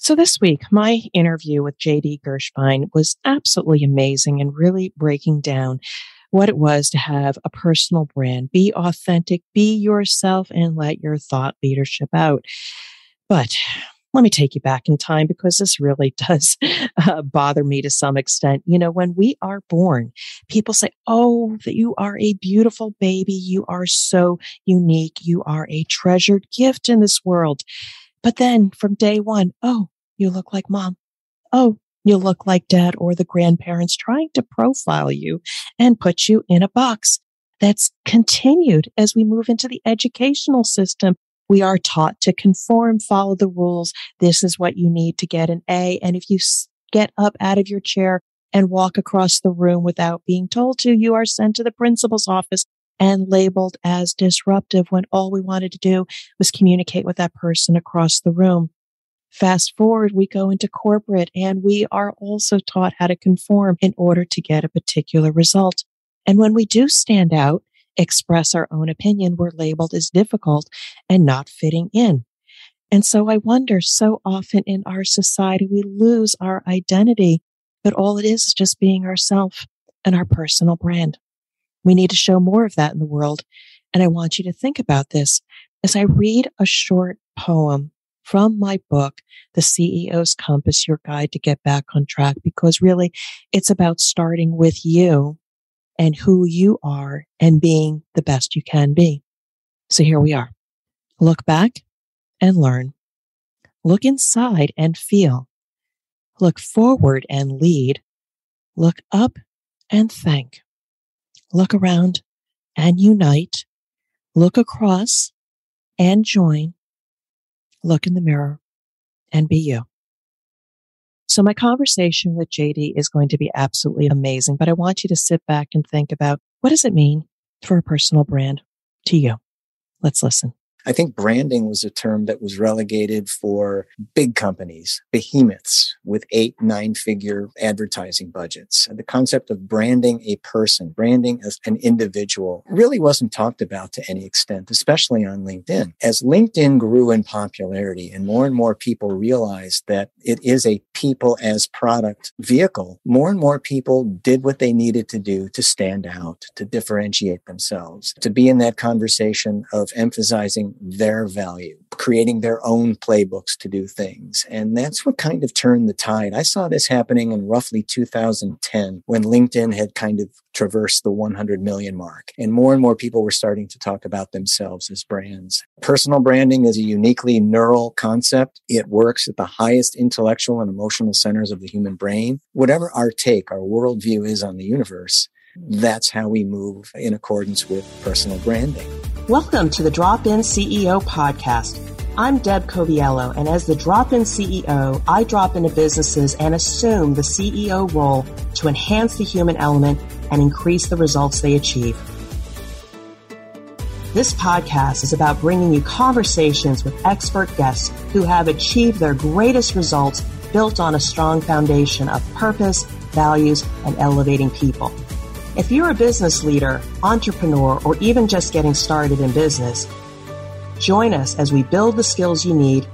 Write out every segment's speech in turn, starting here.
So this week, my interview with JD Gershbein was absolutely amazing and really breaking down what it was to have a personal brand. Be authentic, be yourself, and let your thought leadership out. But let me take you back in time because this really does uh, bother me to some extent. You know, when we are born, people say, Oh, that you are a beautiful baby. You are so unique. You are a treasured gift in this world. But then from day one, oh, you look like mom. Oh, you look like dad or the grandparents trying to profile you and put you in a box. That's continued as we move into the educational system. We are taught to conform, follow the rules. This is what you need to get an A. And if you get up out of your chair and walk across the room without being told to, you are sent to the principal's office and labeled as disruptive when all we wanted to do was communicate with that person across the room. Fast forward, we go into corporate and we are also taught how to conform in order to get a particular result. And when we do stand out, express our own opinion, we're labeled as difficult and not fitting in. And so I wonder so often in our society, we lose our identity, but all it is is just being ourself and our personal brand. We need to show more of that in the world. And I want you to think about this as I read a short poem from my book, The CEO's Compass, Your Guide to Get Back on Track, because really it's about starting with you and who you are and being the best you can be. So here we are. Look back and learn. Look inside and feel. Look forward and lead. Look up and thank. Look around and unite. Look across and join. Look in the mirror and be you. So my conversation with JD is going to be absolutely amazing, but I want you to sit back and think about what does it mean for a personal brand to you? Let's listen. I think branding was a term that was relegated for big companies, behemoths with eight, nine figure advertising budgets. The concept of branding a person, branding as an individual really wasn't talked about to any extent, especially on LinkedIn. As LinkedIn grew in popularity and more and more people realized that it is a people as product vehicle, more and more people did what they needed to do to stand out, to differentiate themselves, to be in that conversation of emphasizing their value, creating their own playbooks to do things. And that's what kind of turned the tide. I saw this happening in roughly 2010 when LinkedIn had kind of traversed the 100 million mark. And more and more people were starting to talk about themselves as brands. Personal branding is a uniquely neural concept. It works at the highest intellectual and emotional centers of the human brain. Whatever our take, our worldview is on the universe, that's how we move in accordance with personal branding. Welcome to the Drop In CEO podcast. I'm Deb Coviello, and as the Drop In CEO, I drop into businesses and assume the CEO role to enhance the human element and increase the results they achieve. This podcast is about bringing you conversations with expert guests who have achieved their greatest results built on a strong foundation of purpose, values, and elevating people. If you're a business leader, entrepreneur, or even just getting started in business, join us as we build the skills you need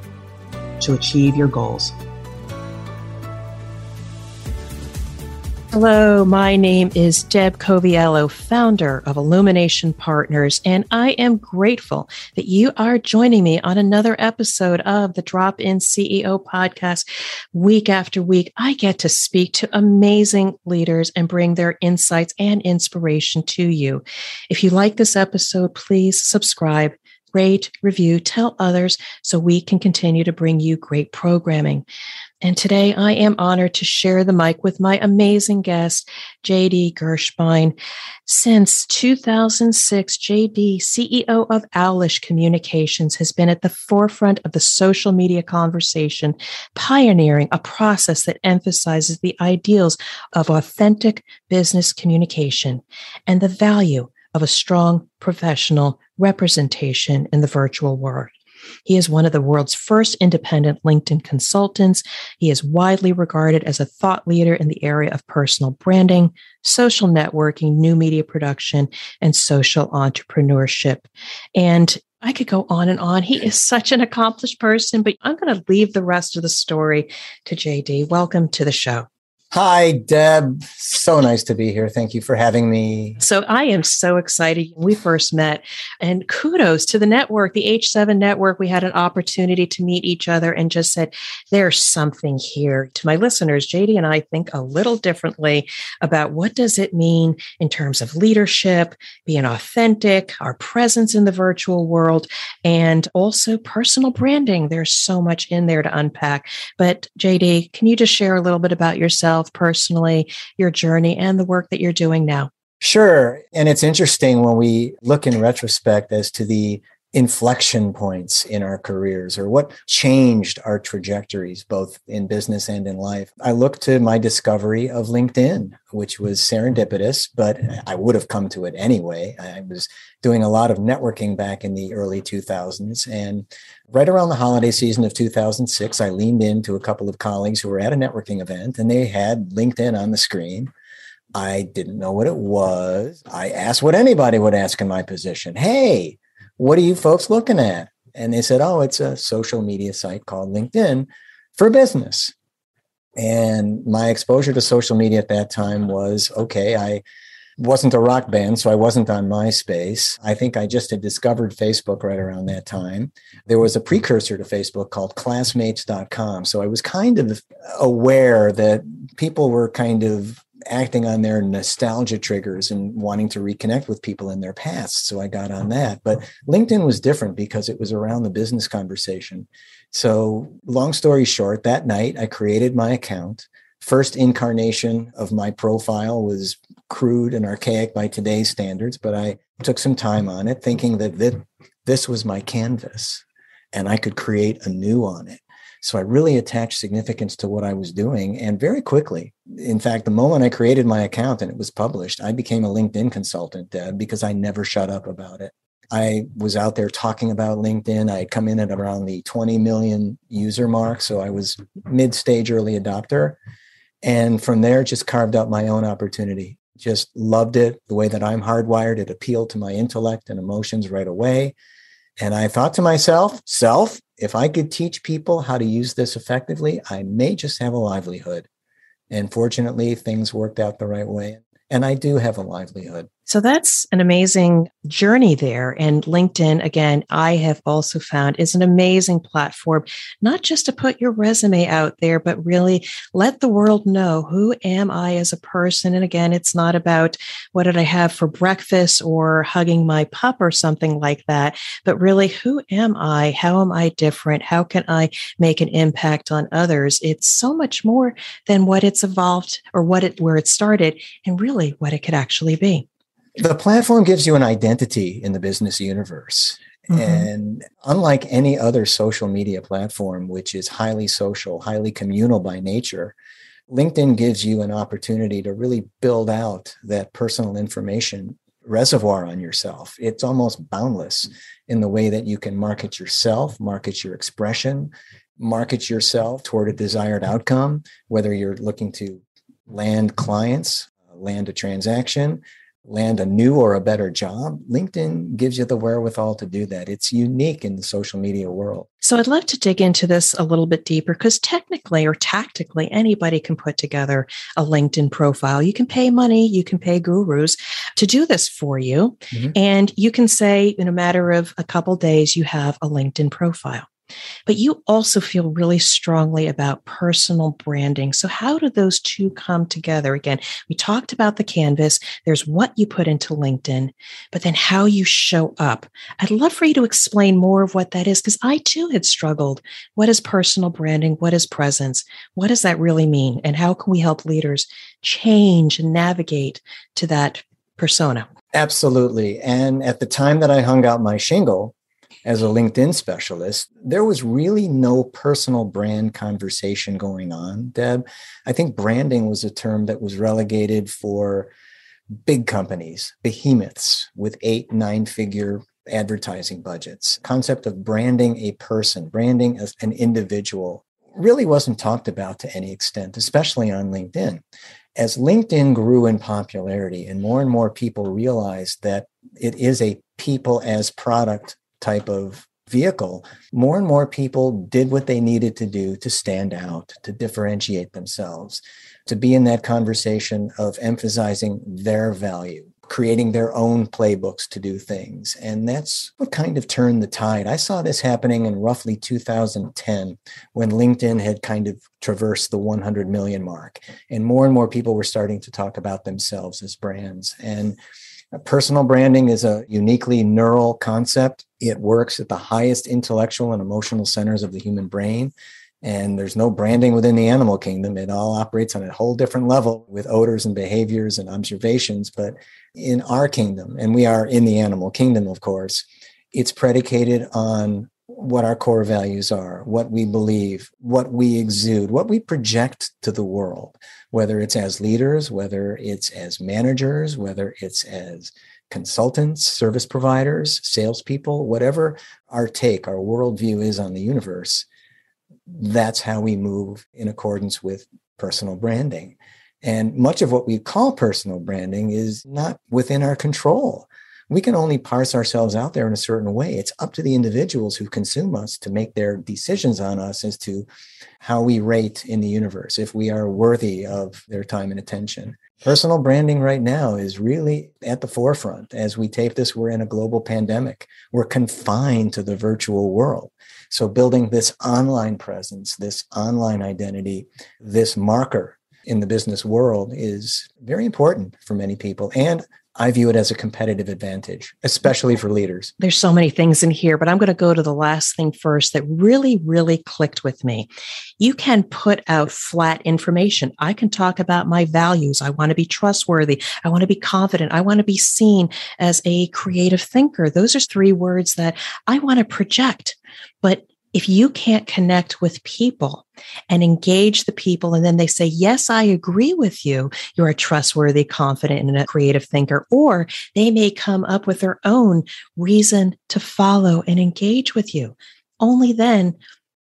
to achieve your goals. Hello, my name is Deb Coviello, founder of Illumination Partners, and I am grateful that you are joining me on another episode of the Drop In CEO podcast. Week after week, I get to speak to amazing leaders and bring their insights and inspiration to you. If you like this episode, please subscribe rate, review, tell others so we can continue to bring you great programming. And today I am honored to share the mic with my amazing guest, JD Gershbein. Since 2006, JD, CEO of Owlish Communications, has been at the forefront of the social media conversation, pioneering a process that emphasizes the ideals of authentic business communication and the value of a strong professional representation in the virtual world. He is one of the world's first independent LinkedIn consultants. He is widely regarded as a thought leader in the area of personal branding, social networking, new media production, and social entrepreneurship. And I could go on and on. He is such an accomplished person, but I'm going to leave the rest of the story to JD. Welcome to the show. Hi, Deb. So nice to be here. Thank you for having me. So I am so excited. We first met, and kudos to the network, the H7 network. We had an opportunity to meet each other and just said, there's something here. To my listeners, JD and I think a little differently about what does it mean in terms of leadership, being authentic, our presence in the virtual world, and also personal branding. There's so much in there to unpack. But JD, can you just share a little bit about yourself? Yourself personally, your journey, and the work that you're doing now? Sure. And it's interesting when we look in retrospect as to the inflection points in our careers or what changed our trajectories both in business and in life. I look to my discovery of LinkedIn, which was serendipitous, but I would have come to it anyway. I was doing a lot of networking back in the early 2000s and right around the holiday season of 2006 I leaned into a couple of colleagues who were at a networking event and they had LinkedIn on the screen. I didn't know what it was. I asked what anybody would ask in my position. Hey, what are you folks looking at? And they said, oh, it's a social media site called LinkedIn for business. And my exposure to social media at that time was okay, I wasn't a rock band, so I wasn't on MySpace. I think I just had discovered Facebook right around that time. There was a precursor to Facebook called classmates.com. So I was kind of aware that people were kind of acting on their nostalgia triggers and wanting to reconnect with people in their past. So I got on that. But LinkedIn was different because it was around the business conversation. So, long story short, that night I created my account. First incarnation of my profile was crude and archaic by today's standards, but I took some time on it thinking that this was my canvas and I could create a new on it. So I really attached significance to what I was doing. And very quickly, in fact, the moment I created my account and it was published, I became a LinkedIn consultant Deb, because I never shut up about it. I was out there talking about LinkedIn. I had come in at around the 20 million user mark. So I was mid stage early adopter. And from there, just carved out my own opportunity. Just loved it the way that I'm hardwired. It appealed to my intellect and emotions right away. And I thought to myself, self, if I could teach people how to use this effectively, I may just have a livelihood. And fortunately, things worked out the right way. And I do have a livelihood. So that's an amazing journey there. And LinkedIn, again, I have also found is an amazing platform, not just to put your resume out there, but really let the world know who am I as a person. And again, it's not about what did I have for breakfast or hugging my pup or something like that, but really who am I? How am I different? How can I make an impact on others? It's so much more than what it's evolved or what it, where it started and really what it could actually be the platform gives you an identity in the business universe. Mm-hmm. And unlike any other social media platform, which is highly social, highly communal by nature, LinkedIn gives you an opportunity to really build out that personal information reservoir on yourself. It's almost boundless in the way that you can market yourself, market your expression, market yourself toward a desired outcome, whether you're looking to land clients, land a transaction, land a new or a better job, LinkedIn gives you the wherewithal to do that. It's unique in the social media world. So I'd love to dig into this a little bit deeper because technically or tactically, anybody can put together a LinkedIn profile. You can pay money, you can pay gurus to do this for you. Mm-hmm. And you can say in a matter of a couple days, you have a LinkedIn profile. But you also feel really strongly about personal branding. So, how do those two come together? Again, we talked about the canvas. There's what you put into LinkedIn, but then how you show up. I'd love for you to explain more of what that is because I too had struggled. What is personal branding? What is presence? What does that really mean? And how can we help leaders change and navigate to that persona? Absolutely. And at the time that I hung out my shingle, as a LinkedIn specialist, there was really no personal brand conversation going on, Deb. I think branding was a term that was relegated for big companies, behemoths with eight, nine figure advertising budgets. Concept of branding a person, branding as an individual really wasn't talked about to any extent, especially on LinkedIn. As LinkedIn grew in popularity and more and more people realized that it is a people as product type of vehicle, more and more people did what they needed to do to stand out, to differentiate themselves, to be in that conversation of emphasizing their value, creating their own playbooks to do things. And that's what kind of turned the tide. I saw this happening in roughly 2010 when LinkedIn had kind of traversed the 100 million mark. And more and more people were starting to talk about themselves as brands. And uh, Personal branding is a uniquely neural concept. It works at the highest intellectual and emotional centers of the human brain. And there's no branding within the animal kingdom. It all operates on a whole different level with odors and behaviors and observations. But in our kingdom, and we are in the animal kingdom, of course, it's predicated on what our core values are, what we believe, what we exude, what we project to the world, whether it's as leaders, whether it's as managers, whether it's as consultants, service providers, salespeople, whatever our take, our worldview is on the universe, that's how we move in accordance with personal branding. And much of what we call personal branding is not within our control we can only parse ourselves out there in a certain way. It's up to the individuals who consume us to make their decisions on us as to how we rate in the universe, if we are worthy of their time and attention. Personal branding right now is really at the forefront. As we tape this, we're in a global pandemic. We're confined to the virtual world. So, building this online presence, this online identity, this marker in the business world is very important for many people and I view it as a competitive advantage, especially for leaders. There's so many things in here, but I'm going to go to the last thing first that really, really clicked with me. You can put out flat information. I can talk about my values. I want to be trustworthy. I want to be confident. I want to be seen as a creative thinker. Those are three words that I want to project. But if you can't connect with people and engage the people, and then they say, Yes, I agree with you, you're a trustworthy, confident, and a creative thinker, or they may come up with their own reason to follow and engage with you. Only then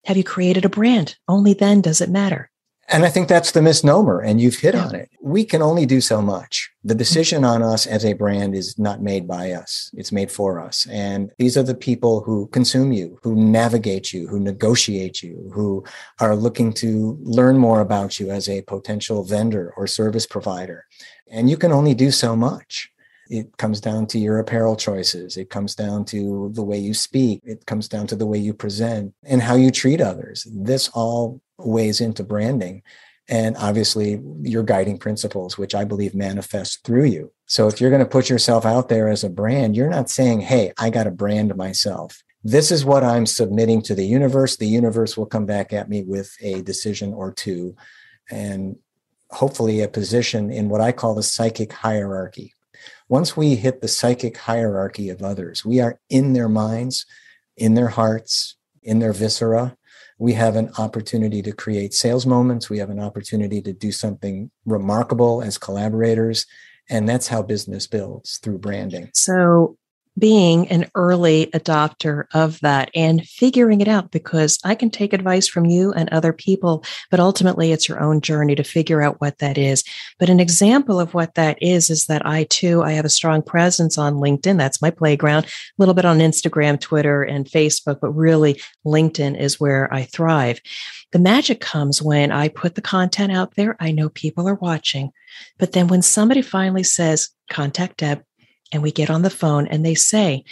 have you created a brand. Only then does it matter. And I think that's the misnomer, and you've hit on it. We can only do so much. The mm-hmm. decision on us as a brand is not made by us, it's made for us. And these are the people who consume you, who navigate you, who negotiate you, who are looking to learn more about you as a potential vendor or service provider. And you can only do so much. It comes down to your apparel choices. It comes down to the way you speak. It comes down to the way you present and how you treat others. This all weighs into branding and obviously your guiding principles which i believe manifest through you. So if you're going to put yourself out there as a brand you're not saying hey i got to brand myself. This is what i'm submitting to the universe. The universe will come back at me with a decision or two and hopefully a position in what i call the psychic hierarchy. Once we hit the psychic hierarchy of others we are in their minds in their hearts in their viscera we have an opportunity to create sales moments. We have an opportunity to do something remarkable as collaborators. And that's how business builds through branding. So being an early adopter of that and figuring it out because I can take advice from you and other people, but ultimately it's your own journey to figure out what that is. But an example of what that is is that I too, I have a strong presence on LinkedIn. That's my playground, a little bit on Instagram, Twitter, and Facebook, but really LinkedIn is where I thrive. The magic comes when I put the content out there. I know people are watching. But then when somebody finally says, contact Deb, and we get on the phone and they say,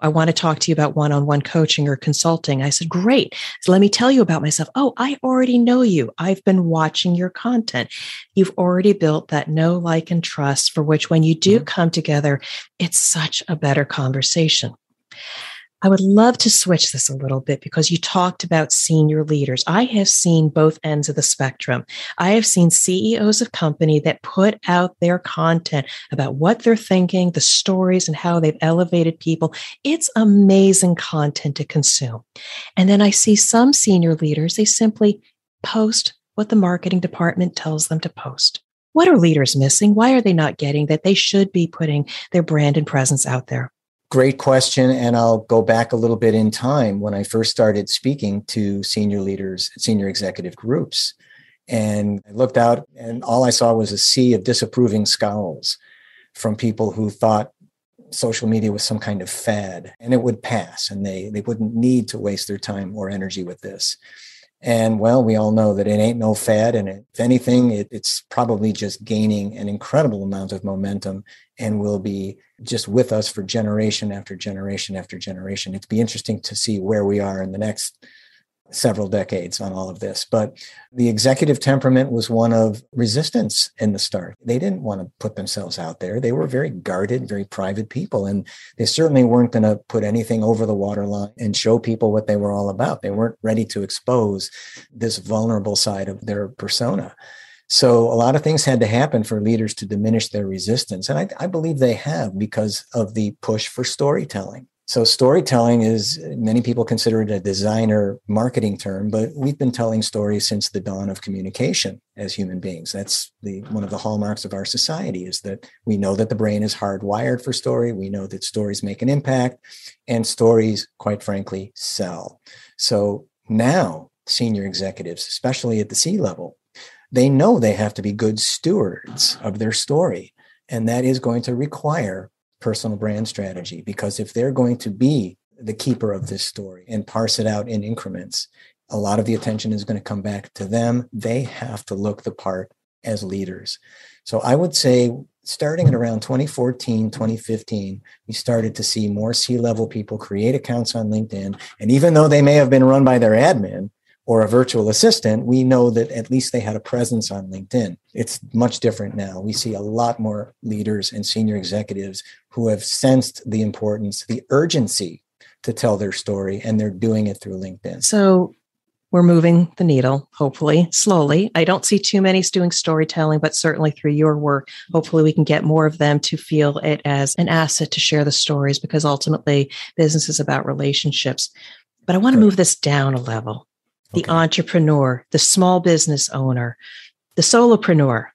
I want to talk to you about one on one coaching or consulting. I said, Great. So let me tell you about myself. Oh, I already know you. I've been watching your content. You've already built that know, like, and trust for which when you do mm-hmm. come together, it's such a better conversation. I would love to switch this a little bit because you talked about senior leaders. I have seen both ends of the spectrum. I have seen CEOs of company that put out their content about what they're thinking, the stories and how they've elevated people. It's amazing content to consume. And then I see some senior leaders, they simply post what the marketing department tells them to post. What are leaders missing? Why are they not getting that they should be putting their brand and presence out there? Great question. And I'll go back a little bit in time when I first started speaking to senior leaders, senior executive groups. And I looked out, and all I saw was a sea of disapproving scowls from people who thought social media was some kind of fad and it would pass and they, they wouldn't need to waste their time or energy with this. And well, we all know that it ain't no fad. And if anything, it, it's probably just gaining an incredible amount of momentum and will be just with us for generation after generation after generation. It'd be interesting to see where we are in the next several decades on all of this. But the executive temperament was one of resistance in the start. They didn't want to put themselves out there. They were very guarded, very private people. And they certainly weren't going to put anything over the waterline and show people what they were all about. They weren't ready to expose this vulnerable side of their persona. So a lot of things had to happen for leaders to diminish their resistance. And I, I believe they have because of the push for storytelling. So storytelling is many people consider it a designer marketing term, but we've been telling stories since the dawn of communication as human beings. That's the one of the hallmarks of our society is that we know that the brain is hardwired for story. We know that stories make an impact and stories, quite frankly, sell. So now senior executives, especially at the C level, they know they have to be good stewards of their story. And that is going to require personal brand strategy because if they're going to be the keeper of this story and parse it out in increments, a lot of the attention is going to come back to them. They have to look the part as leaders. So I would say starting at around 2014, 2015, we started to see more C level people create accounts on LinkedIn. And even though they may have been run by their admin, or a virtual assistant, we know that at least they had a presence on LinkedIn. It's much different now. We see a lot more leaders and senior executives who have sensed the importance, the urgency to tell their story, and they're doing it through LinkedIn. So we're moving the needle, hopefully, slowly. I don't see too many doing storytelling, but certainly through your work, hopefully we can get more of them to feel it as an asset to share the stories because ultimately business is about relationships. But I want to move this down a level the okay. entrepreneur, the small business owner, the solopreneur.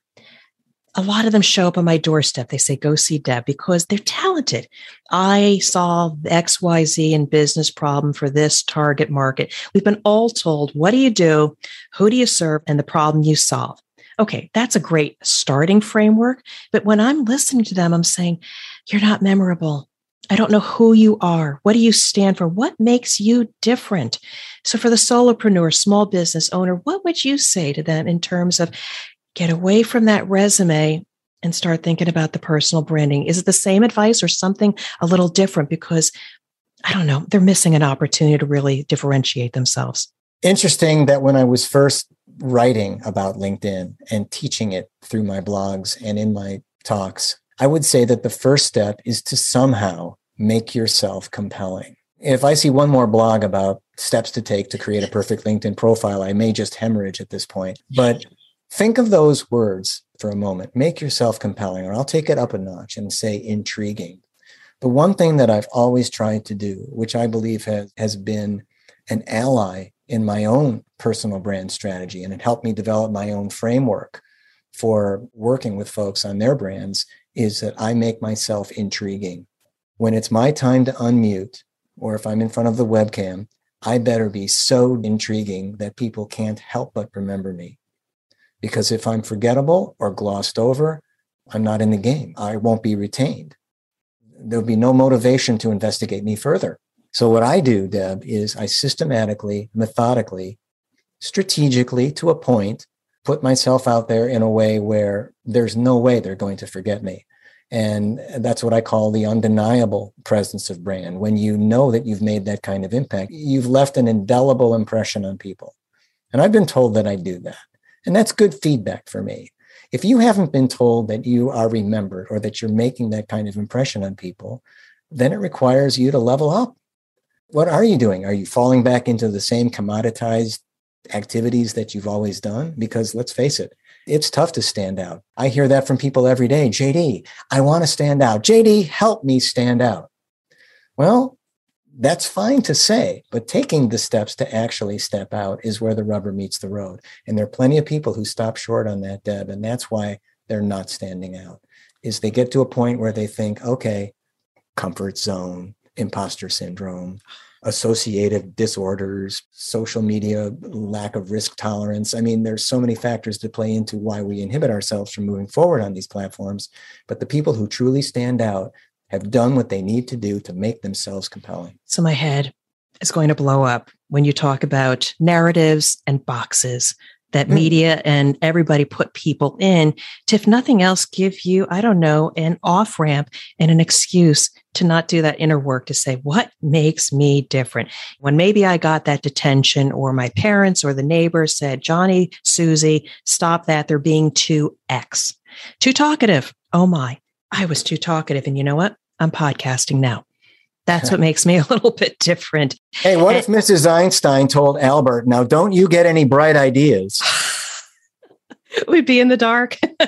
A lot of them show up on my doorstep. They say, go see Deb because they're talented. I solve XYZ in business problem for this target market. We've been all told, what do you do? Who do you serve? And the problem you solve. Okay, that's a great starting framework. But when I'm listening to them, I'm saying, you're not memorable. I don't know who you are. What do you stand for? What makes you different? So, for the solopreneur, small business owner, what would you say to them in terms of get away from that resume and start thinking about the personal branding? Is it the same advice or something a little different? Because I don't know, they're missing an opportunity to really differentiate themselves. Interesting that when I was first writing about LinkedIn and teaching it through my blogs and in my talks, I would say that the first step is to somehow make yourself compelling. If I see one more blog about steps to take to create a perfect LinkedIn profile, I may just hemorrhage at this point. But think of those words for a moment. Make yourself compelling, or I'll take it up a notch and say intriguing. The one thing that I've always tried to do, which I believe has, has been an ally in my own personal brand strategy, and it helped me develop my own framework for working with folks on their brands, is that I make myself intriguing. When it's my time to unmute, or if I'm in front of the webcam, I better be so intriguing that people can't help but remember me. Because if I'm forgettable or glossed over, I'm not in the game. I won't be retained. There'll be no motivation to investigate me further. So, what I do, Deb, is I systematically, methodically, strategically, to a point, put myself out there in a way where there's no way they're going to forget me. And that's what I call the undeniable presence of brand. When you know that you've made that kind of impact, you've left an indelible impression on people. And I've been told that I do that. And that's good feedback for me. If you haven't been told that you are remembered or that you're making that kind of impression on people, then it requires you to level up. What are you doing? Are you falling back into the same commoditized activities that you've always done? Because let's face it, it's tough to stand out. I hear that from people every day. JD, I want to stand out. JD, help me stand out. Well, that's fine to say, but taking the steps to actually step out is where the rubber meets the road. And there are plenty of people who stop short on that, Deb. And that's why they're not standing out, is they get to a point where they think, okay, comfort zone, imposter syndrome, associative disorders, social media, lack of risk tolerance. I mean, there's so many factors to play into why we inhibit ourselves from moving forward on these platforms. But the people who truly stand out have done what they need to do to make themselves compelling. So my head is going to blow up when you talk about narratives and boxes that mm. media and everybody put people in to, if nothing else, give you, I don't know, an off ramp and an excuse to not do that inner work to say, what makes me different? When maybe I got that detention or my parents or the neighbors said, Johnny, Susie, stop that. They're being too X, too talkative. Oh my, I was too talkative. And you know what? I'm podcasting now. That's what makes me a little bit different. Hey, what and, if Mrs. Einstein told Albert, now don't you get any bright ideas? We'd be in the dark.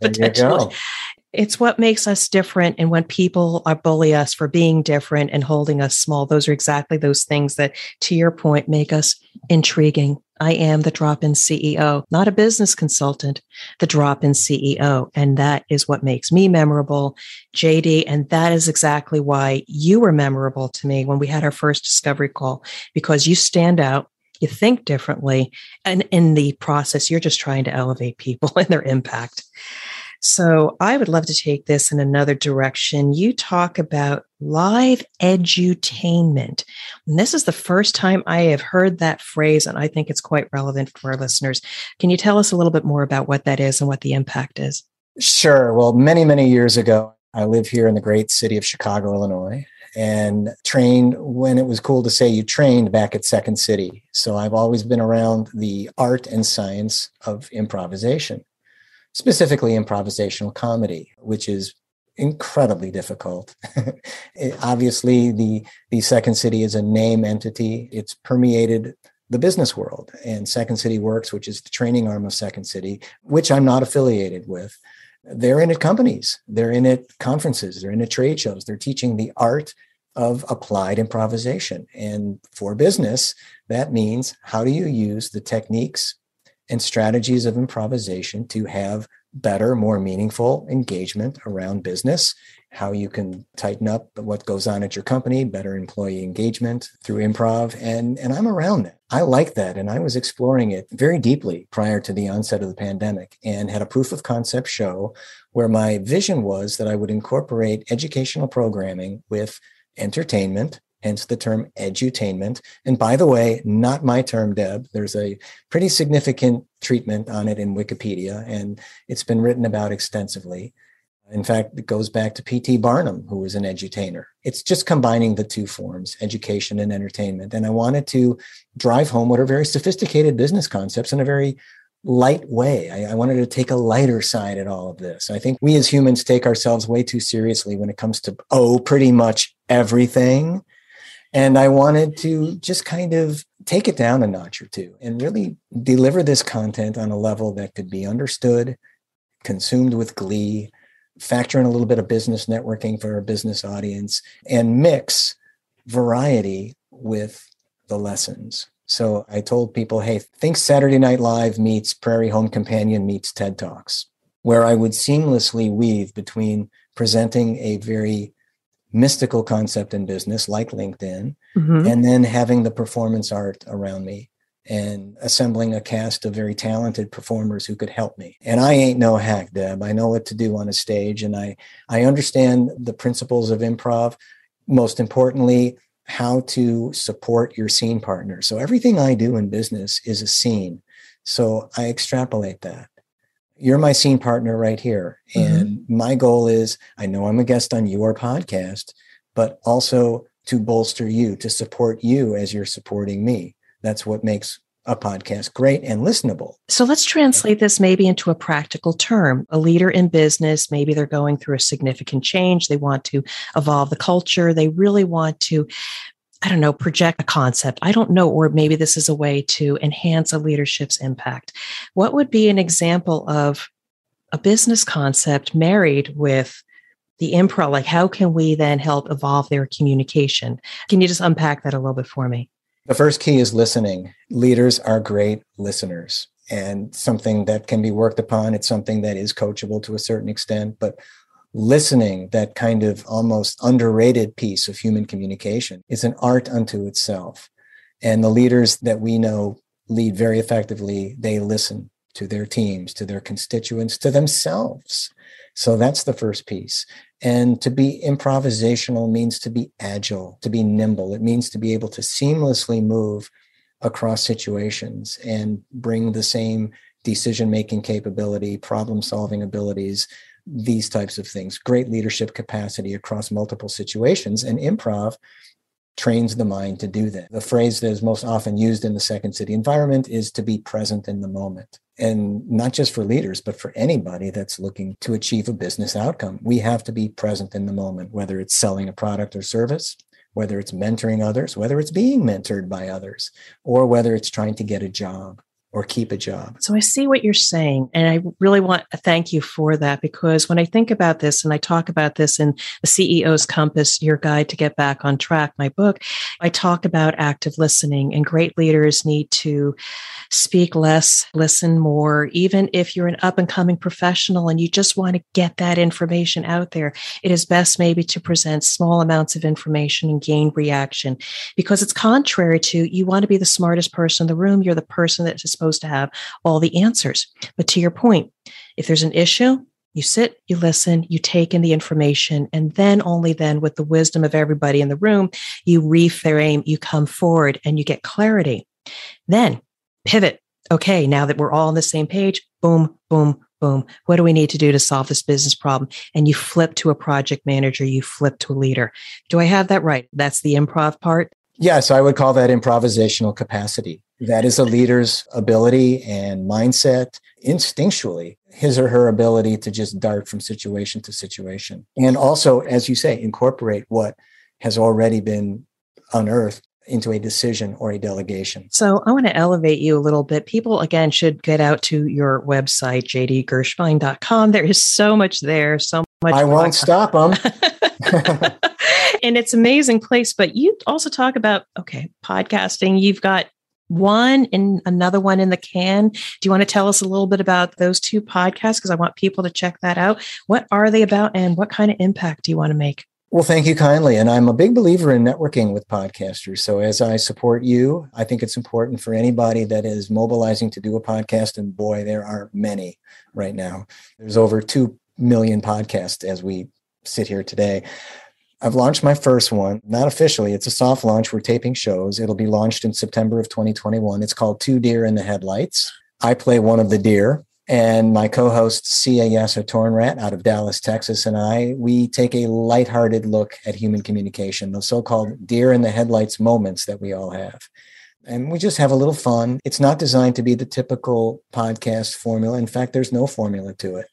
there you go. It's what makes us different. And when people are bully us for being different and holding us small, those are exactly those things that, to your point, make us intriguing. I am the drop in CEO, not a business consultant, the drop in CEO. And that is what makes me memorable, JD. And that is exactly why you were memorable to me when we had our first discovery call, because you stand out you think differently. And in the process, you're just trying to elevate people and their impact. So I would love to take this in another direction. You talk about live edutainment. And this is the first time I have heard that phrase, and I think it's quite relevant for our listeners. Can you tell us a little bit more about what that is and what the impact is? Sure. Well, many, many years ago, I live here in the great city of Chicago, Illinois, and trained when it was cool to say you trained back at Second City. So I've always been around the art and science of improvisation specifically improvisational comedy, which is incredibly difficult. it, obviously, the the Second City is a name entity. It's permeated the business world, and Second City Works, which is the training arm of Second City, which I'm not affiliated with. They're in at companies. They're in at conferences. They're in at trade shows. They're teaching the art of applied improvisation. And for business, that means how do you use the techniques and strategies of improvisation to have better, more meaningful engagement around business, how you can tighten up what goes on at your company, better employee engagement through improv. And, and I'm around that. I like that. And I was exploring it very deeply prior to the onset of the pandemic and had a proof of concept show where my vision was that I would incorporate educational programming with entertainment hence the term edutainment. And by the way, not my term, Deb. There's a pretty significant treatment on it in Wikipedia, and it's been written about extensively. In fact, it goes back to P.T. Barnum, who was an edutainer. It's just combining the two forms, education and entertainment. And I wanted to drive home what are very sophisticated business concepts in a very light way. I, I, wanted to take a lighter side at all of this. I think we as humans take ourselves way too seriously when it comes to, oh, pretty much everything. And I wanted to just kind of take it down a notch or two and really deliver this content on a level that could be understood, consumed with glee, factor in a little bit of business networking for our business audience, and mix variety with the lessons. So I told people, hey, think Saturday Night Live meets Prairie Home Companion meets TED Talks, where I would seamlessly weave between presenting a very mystical concept in business like LinkedIn, mm-hmm. and then having the performance art around me and assembling a cast of very talented performers who could help me. And I ain't no hack, Deb. I know what to do on a stage and I I understand the principles of improv. Most importantly, how to support your scene partner. So everything I do in business is a scene. So I extrapolate that you're my scene partner right here. Mm-hmm. And my goal is I know I'm a guest on your podcast, but also to bolster you, to support you as you're supporting me. That's what makes a podcast great and listenable. So let's translate this maybe into a practical term. A leader in business, maybe they're going through a significant change. They want to evolve the culture. They really want to I don't know, project a concept. I don't know, or maybe this is a way to enhance a leadership's impact. What would be an example of a business concept married with the improv? Like, how can we then help evolve their communication? Can you just unpack that a little bit for me? The first key is listening. Leaders are great listeners and something that can be worked upon. It's something that is coachable to a certain extent, but listening, that kind of almost underrated piece of human communication, is an art unto itself. And the leaders that we know lead very effectively, they listen to their teams, to their constituents, to themselves. So that's the first piece. And to be improvisational means to be agile, to be nimble. It means to be able to seamlessly move across situations and bring the same decision making capability, problem solving abilities, these types of things, great leadership capacity across multiple situations. And improv trains the mind to do that. The phrase that is most often used in the second city environment is to be present in the moment. And not just for leaders, but for anybody that's looking to achieve a business outcome. We have to be present in the moment, whether it's selling a product or service, whether it's mentoring others, whether it's being mentored by others, or whether it's trying to get a job or keep a job. So I see what you're saying. And I really want to thank you for that because when I think about this and I talk about this in the CEO's Compass, Your Guide to Get Back on Track, my book, I talk about active listening and great leaders need to speak less, listen more. Even if you're an up and coming professional and you just want to get that information out there, it is best maybe to present small amounts of information and gain reaction because it's contrary to you want to be the smartest person in the room. You're the person that is supposed to have all the answers. But to your point, if there's an issue, you sit, you listen, you take in the information, and then only then, with the wisdom of everybody in the room, you reframe, you come forward and you get clarity. Then pivot. Okay, now that we're all on the same page, boom, boom, boom. What do we need to do to solve this business problem? And you flip to a project manager, you flip to a leader. Do I have that right? That's the improv part. Yes, I would call that improvisational capacity. That is a leader's ability and mindset instinctually, his or her ability to just dart from situation to situation. And also, as you say, incorporate what has already been unearthed into a decision or a delegation. So I want to elevate you a little bit. People, again, should get out to your website, jdgershbein.com. There is so much there, so much. I won't stop them. and it's amazing place. But you also talk about, okay, podcasting. You've got one and another one in the can. Do you want to tell us a little bit about those two podcasts? Because I want people to check that out. What are they about and what kind of impact do you want to make? Well, thank you kindly. And I'm a big believer in networking with podcasters. So as I support you, I think it's important for anybody that is mobilizing to do a podcast. And boy, there are many right now. There's over 2 million podcasts as we sit here today. I've launched my first one, not officially. It's a soft launch. We're taping shows. It'll be launched in September of 2021. It's called Two Deer in the Headlights. I play one of the deer and my co-host Sia Yasser Tornrat out of Dallas, Texas, and I, we take a lighthearted look at human communication, those so-called deer in the headlights moments that we all have. And we just have a little fun. It's not designed to be the typical podcast formula. In fact, there's no formula to it.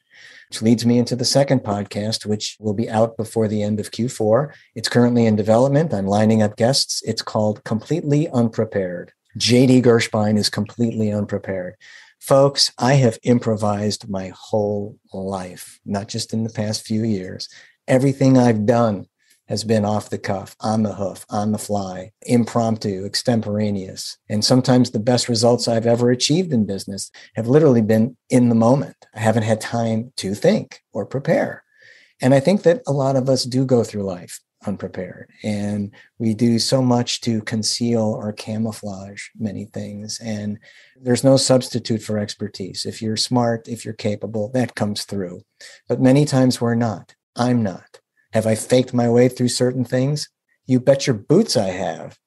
Which leads me into the second podcast, which will be out before the end of Q4. It's currently in development. I'm lining up guests. It's called Completely Unprepared. JD Gershbein is completely unprepared. Folks, I have improvised my whole life, not just in the past few years. Everything I've done has been off the cuff, on the hoof, on the fly, impromptu, extemporaneous. And sometimes the best results I've ever achieved in business have literally been in the moment. I haven't had time to think or prepare. And I think that a lot of us do go through life unprepared. And we do so much to conceal or camouflage many things. And there's no substitute for expertise. If you're smart, if you're capable, that comes through. But many times we're not. I'm not. Have I faked my way through certain things? You bet your boots I have.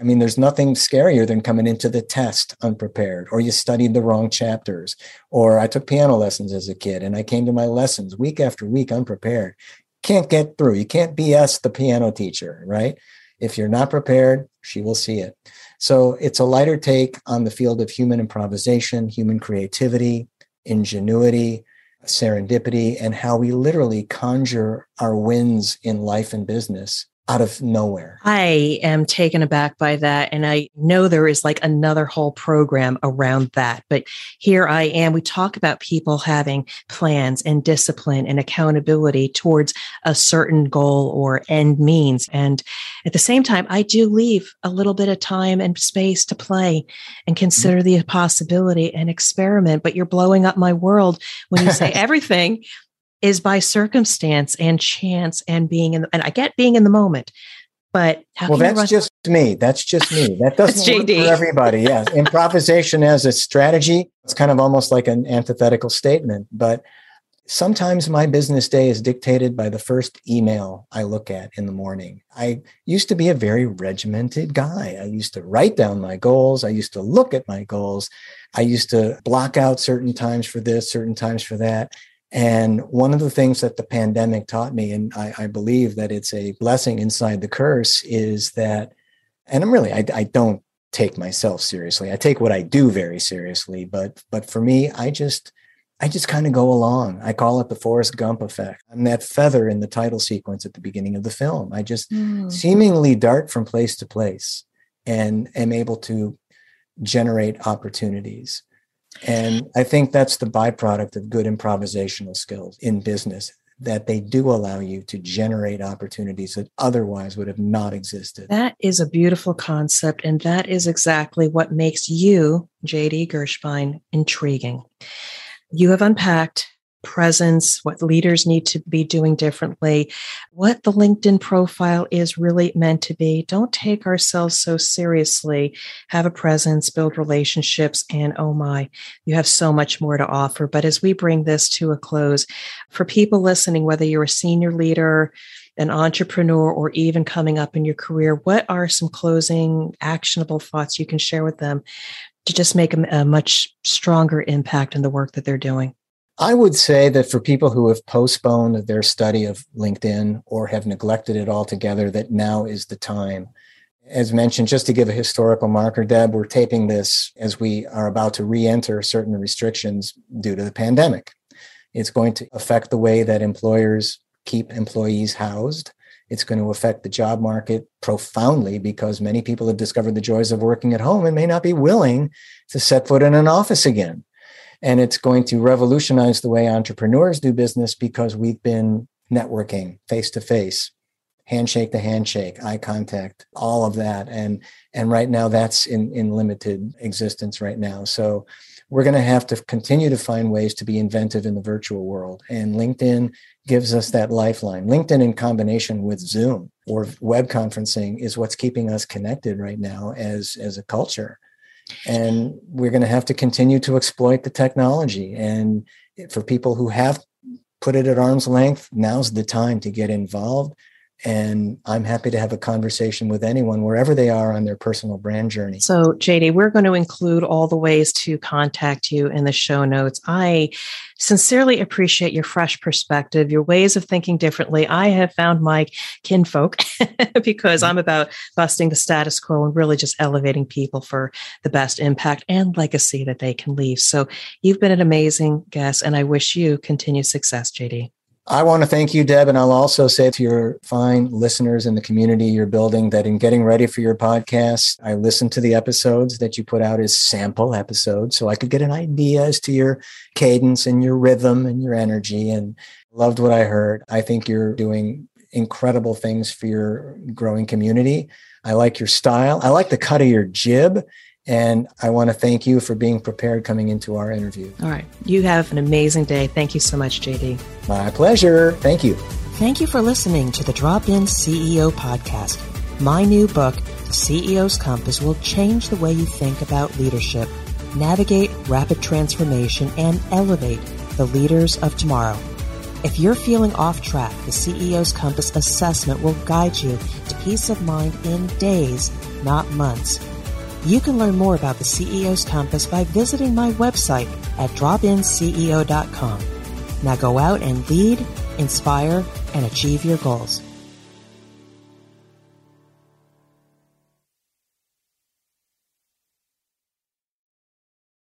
I mean, there's nothing scarier than coming into the test unprepared, or you studied the wrong chapters, or I took piano lessons as a kid and I came to my lessons week after week unprepared can't get through. You can't BS the piano teacher, right? If you're not prepared, she will see it. So it's a lighter take on the field of human improvisation, human creativity, ingenuity, serendipity, and how we literally conjure our wins in life and business out of nowhere. I am taken aback by that. And I know there is like another whole program around that. But here I am. We talk about people having plans and discipline and accountability towards a certain goal or end means. And at the same time, I do leave a little bit of time and space to play and consider mm-hmm. the possibility and experiment. But you're blowing up my world when you say everything is by circumstance and chance and being in the, and I get being in the moment. But well, that's run- just me. That's just me. That doesn't work for everybody. Yes, improvisation as a strategy. It's kind of almost like an antithetical statement, but sometimes my business day is dictated by the first email I look at in the morning. I used to be a very regimented guy. I used to write down my goals. I used to look at my goals. I used to block out certain times for this, certain times for that. And one of the things that the pandemic taught me, and I, I believe that it's a blessing inside the curse, is that, and I'm really, I, I don't take myself seriously. I take what I do very seriously, but but for me, I just I just kind of go along. I call it the Forrest Gump effect. I'm that feather in the title sequence at the beginning of the film. I just mm. seemingly dart from place to place and am able to generate opportunities. And I think that's the byproduct of good improvisational skills in business that they do allow you to generate opportunities that otherwise would have not existed. That is a beautiful concept. And that is exactly what makes you, JD Gershbein, intriguing. You have unpacked presence, what leaders need to be doing differently, what the LinkedIn profile is really meant to be. Don't take ourselves so seriously. Have a presence, build relationships, and oh my, you have so much more to offer. But as we bring this to a close, for people listening, whether you're a senior leader, an entrepreneur, or even coming up in your career, what are some closing actionable thoughts you can share with them to just make a, a much stronger impact in the work that they're doing? I would say that for people who have postponed their study of LinkedIn or have neglected it altogether, that now is the time. As mentioned, just to give a historical marker, Deb, we're taping this as we are about to re enter certain restrictions due to the pandemic. It's going to affect the way that employers keep employees housed. It's going to affect the job market profoundly because many people have discovered the joys of working at home and may not be willing to set foot in an office again. And it's going to revolutionize the way entrepreneurs do business because we've been networking face to face, handshake to handshake, eye contact, all of that. And and right now that's in, in limited existence right now. So we're going to have to continue to find ways to be inventive in the virtual world. And LinkedIn gives us that lifeline. LinkedIn in combination with Zoom or web conferencing is what's keeping us connected right now as, as a culture. And we're going to have to continue to exploit the technology. And for people who have put it at arm's length, now's the time to get involved. And I'm happy to have a conversation with anyone wherever they are on their personal brand journey. So, JD, we're going to include all the ways to contact you in the show notes. I sincerely appreciate your fresh perspective, your ways of thinking differently. I have found my kinfolk because I'm about busting the status quo and really just elevating people for the best impact and legacy that they can leave. So you've been an amazing guest, and I wish you continued success, JD. I want to thank you, Deb. And I'll also say to your fine listeners in the community you're building that in getting ready for your podcast, I listened to the episodes that you put out as sample episodes so I could get an idea as to your cadence and your rhythm and your energy and loved what I heard. I think you're doing incredible things for your growing community. I like your style. I like the cut of your jib. And I want to thank you for being prepared coming into our interview. All right. You have an amazing day. Thank you so much, JD. My pleasure. Thank you. Thank you for listening to the Drop In CEO podcast. My new book, The CEO's Compass, will change the way you think about leadership, navigate rapid transformation, and elevate the leaders of tomorrow. If you're feeling off track, the CEO's Compass assessment will guide you to peace of mind in days, not months. You can learn more about the CEO's Compass by visiting my website at dropinceo.com. Now go out and lead, inspire, and achieve your goals.